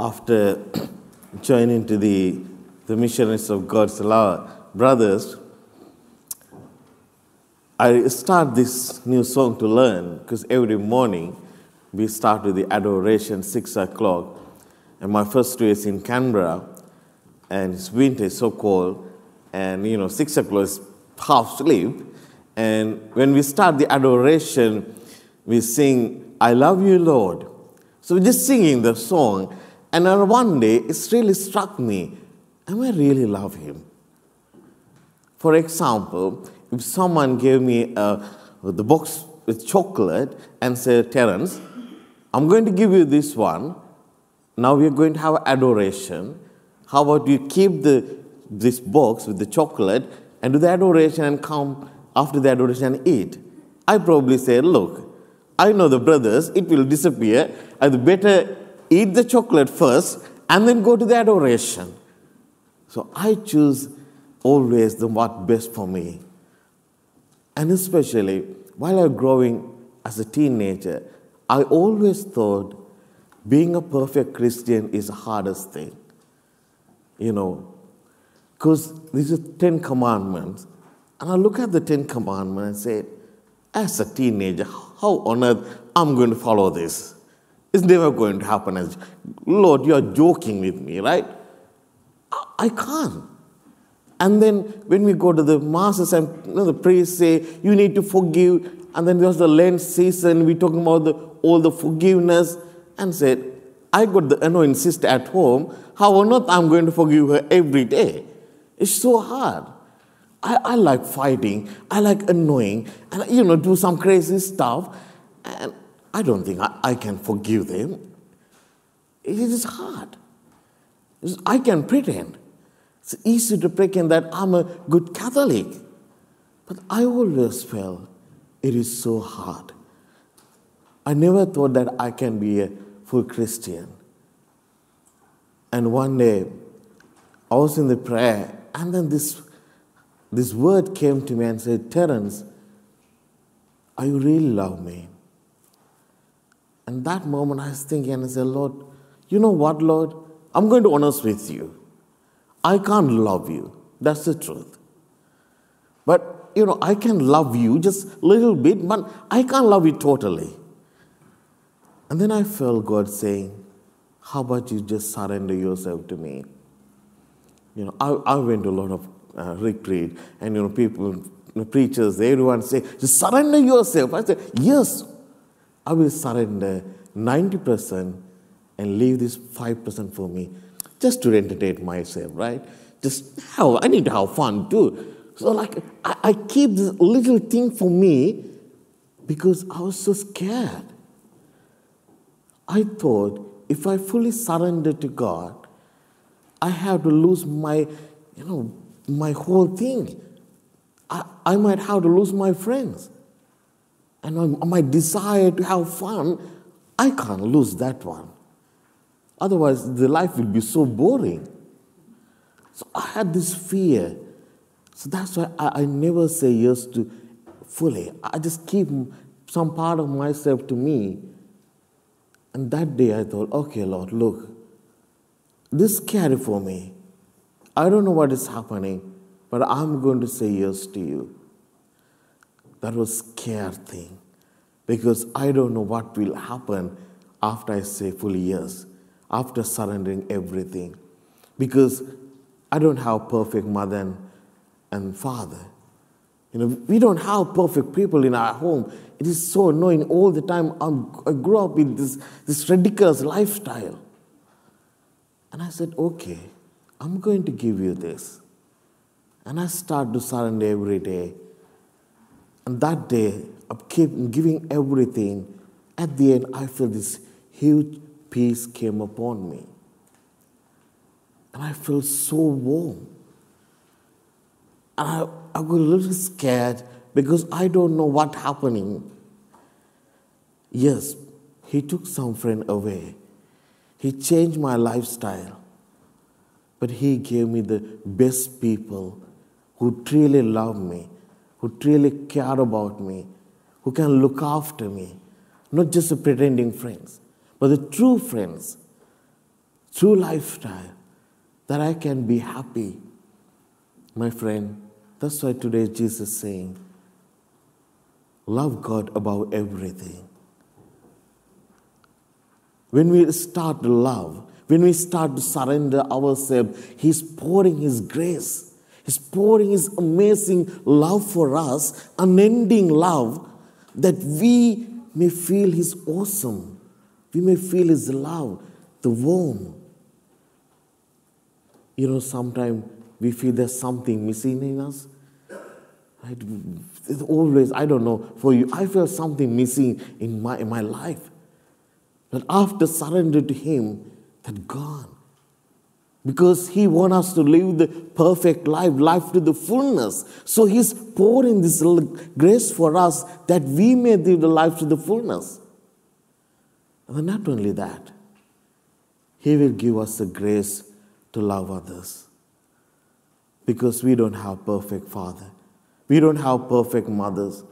after joining to the, the missionaries of God's love brothers, I start this new song to learn because every morning we start with the adoration six o'clock. And my first two is in Canberra, and it's winter, so cold, and you know, six o'clock is half sleep. And when we start the adoration, we sing, I love you, Lord. So we're just singing the song, and then one day it's really struck me, am I really love him? For example, if someone gave me a, the box with chocolate and said, Terence, I'm going to give you this one. Now we're going to have adoration. How about you keep the, this box with the chocolate and do the adoration and come after the adoration and eat? I probably say, look, I know the brothers, it will disappear. I'd better eat the chocolate first and then go to the adoration. So I choose always the what best for me. And especially while I'm growing as a teenager, I always thought being a perfect Christian is the hardest thing. You know, because these are Ten Commandments. And I look at the Ten Commandments and say, as a teenager, how on earth I'm going to follow this? It's never going to happen. As Lord, you're joking with me, right? I can't. And then when we go to the masses and you know, the priests say, you need to forgive. And then there's the Lent season, we talking about the, all the forgiveness. And said, I got the annoying sister at home. How on earth I'm going to forgive her every day? It's so hard. I, I like fighting. I like annoying. And, you know, do some crazy stuff. And I don't think I, I can forgive them. It is hard. I can pretend. It's easy to pretend that I'm a good Catholic. But I always felt it is so hard. I never thought that I can be a full Christian. And one day, I was in the prayer, and then this, this word came to me and said, Terence, are you really love me? And that moment I was thinking and I said, Lord, you know what, Lord? I'm going to honest with you. I can't love you. That's the truth. But, you know, I can love you just a little bit, but I can't love you totally. And then I felt God saying, How about you just surrender yourself to me? You know, I, I went to a lot of uh, retreat, and, you know, people, you know, preachers, everyone say, Just surrender yourself. I said, Yes, I will surrender 90% and leave this 5% for me just to entertain myself, right? Just how I need to have fun too. So like I, I keep this little thing for me because I was so scared. I thought if I fully surrender to God, I have to lose my, you know, my whole thing. I, I might have to lose my friends. And my desire to have fun, I can't lose that one. Otherwise, the life will be so boring. So I had this fear. So that's why I, I never say yes to fully. I just keep some part of myself to me. And that day I thought, okay, Lord, look, this is scary for me. I don't know what is happening, but I'm going to say yes to you. That was a scared thing because I don't know what will happen after I say fully years, after surrendering everything. Because I don't have perfect mother and, and father. You know, we don't have perfect people in our home. It is so annoying all the time. I'm, I grew up in this, this ridiculous lifestyle. And I said, okay, I'm going to give you this. And I start to surrender every day. And that day, keep giving everything. At the end, I felt this huge peace came upon me. And I felt so warm. And I, I got a little scared because I don't know what's happening. Yes, he took some friend away. He changed my lifestyle. But he gave me the best people who truly love me, who truly care about me, who can look after me, not just pretending friends but the true friends. true lifestyle, that I can be happy. My friend, that's why today Jesus is saying, love God above everything. When we start to love, when we start to surrender ourselves, He's pouring His grace. He's pouring His amazing love for us, unending love, that we may feel His awesome. We may feel His love, the warmth. You know, sometimes we feel there's something missing in us. Right? It's always, I don't know, for you, I feel something missing in my, in my life. But after surrender to Him, that gone. Because He wants us to live the perfect life, life to the fullness. So He's pouring this grace for us that we may live the life to the fullness. And not only that, He will give us the grace to love others. Because we don't have perfect father. We don't have perfect mothers.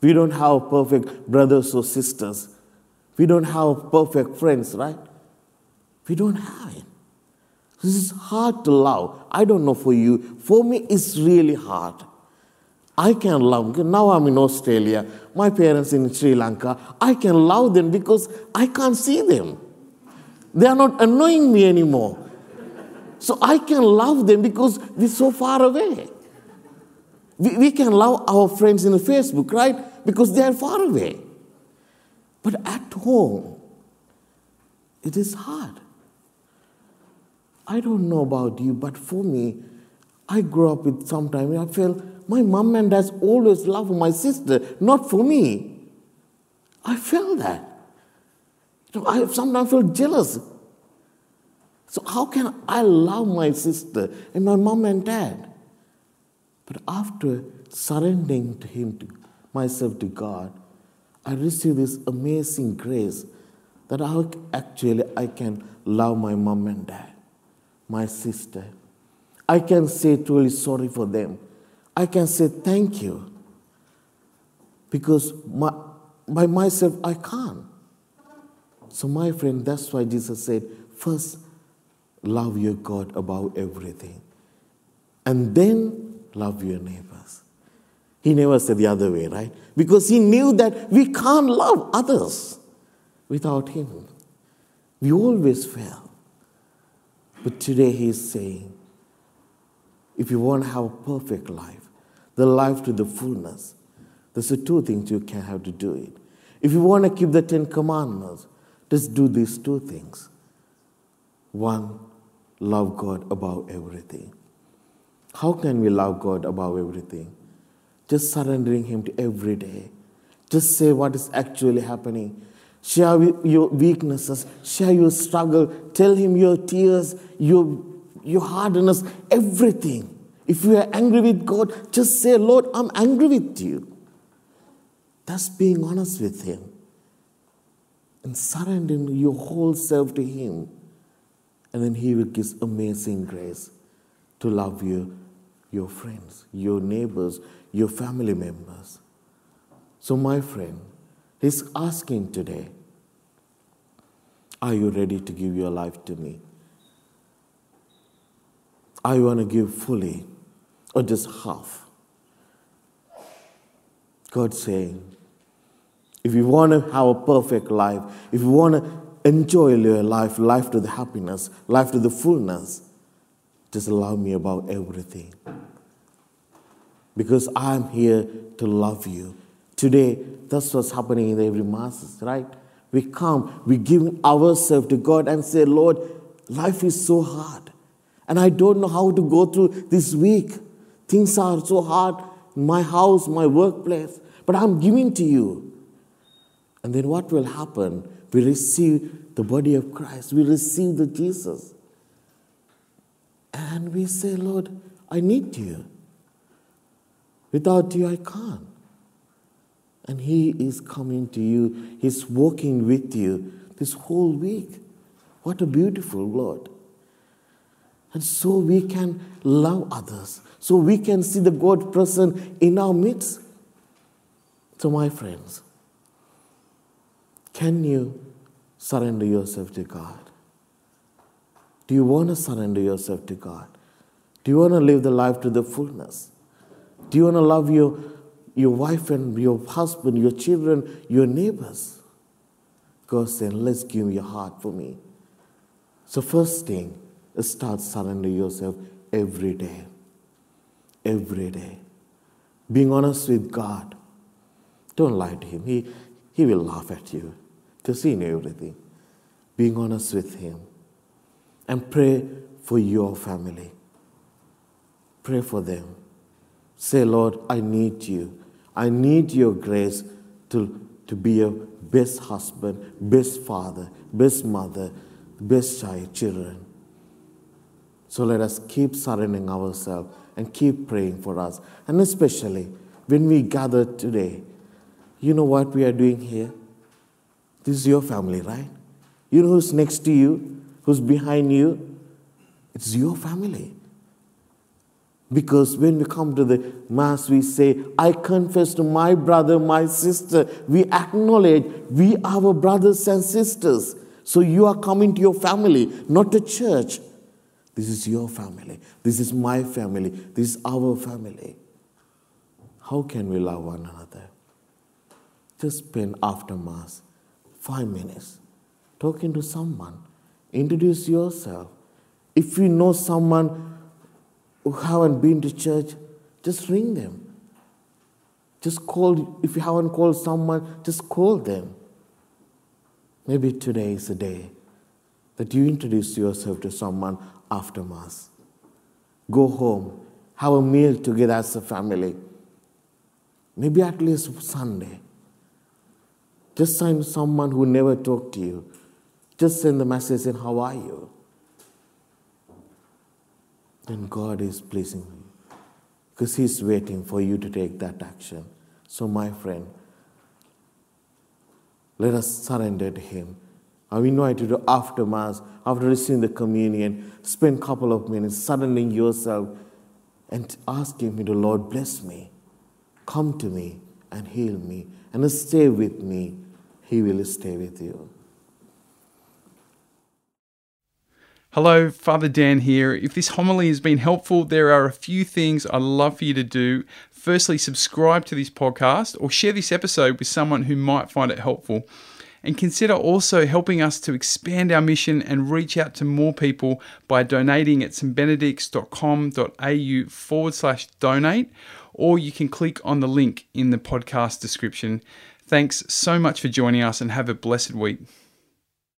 We don't have perfect brothers or sisters. We don't have perfect friends, right? We don't have it. This is hard to love. I don't know for you. For me, it's really hard. I can love. Now I'm in Australia. My parents in Sri Lanka. I can love them because I can't see them. They are not annoying me anymore. So I can love them because we're so far away. We, we can love our friends in Facebook, right? Because they are far away. But at home, it is hard. I don't know about you, but for me, I grew up with sometimes I felt my mom and dad always love my sister, not for me. I felt that. I sometimes feel jealous so, how can I love my sister and my mom and dad? But after surrendering to Him, to myself to God, I received this amazing grace that I actually I can love my mom and dad, my sister. I can say truly sorry for them. I can say thank you because my, by myself I can't. So, my friend, that's why Jesus said, first love your God above everything. And then love your neighbors. He never said the other way, right? Because he knew that we can't love others without him. We always fail. But today he is saying, if you want to have a perfect life, the life to the fullness, there's the two things you can have to do it. If you want to keep the Ten Commandments, just do these two things. One, love God above everything. How can we love God above everything? Just surrendering Him to every day. Just say what is actually happening. Share your weaknesses, share your struggle, tell Him your tears, your, your hardness, everything. If you are angry with God, just say, Lord, I'm angry with you. That's being honest with Him and surrendering your whole self to Him. And then He will give amazing grace to love you, your friends, your neighbors, your family members. So, my friend, He's asking today Are you ready to give your life to me? Are you want to give fully or just half? God's saying, if you want to have a perfect life, if you want to enjoy your life, life to the happiness, life to the fullness. Just allow me about everything. Because I'm here to love you. Today, that's what's happening in every masses, right? We come, we give ourselves to God and say, Lord, life is so hard. And I don't know how to go through this week. Things are so hard in my house, my workplace, but I'm giving to you. And then what will happen? We receive the body of Christ. We receive the Jesus. And we say, Lord, I need you. Without you, I can't. And He is coming to you, He's walking with you this whole week. What a beautiful Lord. And so we can love others, so we can see the God present in our midst. So, my friends, can you surrender yourself to God? Do you want to surrender yourself to God? Do you want to live the life to the fullness? Do you want to love your, your wife and your husband, your children, your neighbors? God said, Let's give your heart for me. So, first thing start surrendering yourself every day. Every day. Being honest with God. Don't lie to Him. He, he will laugh at you because He knows everything. Being honest with Him. And pray for your family. Pray for them. Say, Lord, I need you. I need your grace to, to be a best husband, best father, best mother, best child, children. So let us keep surrendering ourselves and keep praying for us. And especially when we gather today, you know what we are doing here? This is your family, right? You know who's next to you, who's behind you? It's your family. Because when we come to the Mass, we say, I confess to my brother, my sister. We acknowledge we are our brothers and sisters. So you are coming to your family, not to church. This is your family. This is my family. This is our family. How can we love one another? Just spend after Mass five minutes talking to someone. Introduce yourself. If you know someone who haven't been to church, just ring them. Just call, if you haven't called someone, just call them. Maybe today is the day that you introduce yourself to someone after Mass. Go home, have a meal together as a family. Maybe at least Sunday. Just send someone who never talked to you. Just send the message and how are you? Then God is pleasing you because He's waiting for you to take that action. So, my friend, let us surrender to Him. I invite you to after Mass, after receiving the communion, spend a couple of minutes surrendering yourself and asking Him, the Lord, bless me. Come to me and heal me and stay with me. He will stay with you. Hello, Father Dan here. If this homily has been helpful, there are a few things I'd love for you to do. Firstly, subscribe to this podcast or share this episode with someone who might find it helpful. And consider also helping us to expand our mission and reach out to more people by donating at stbenedicts.com.au forward slash donate, or you can click on the link in the podcast description. Thanks so much for joining us and have a blessed week.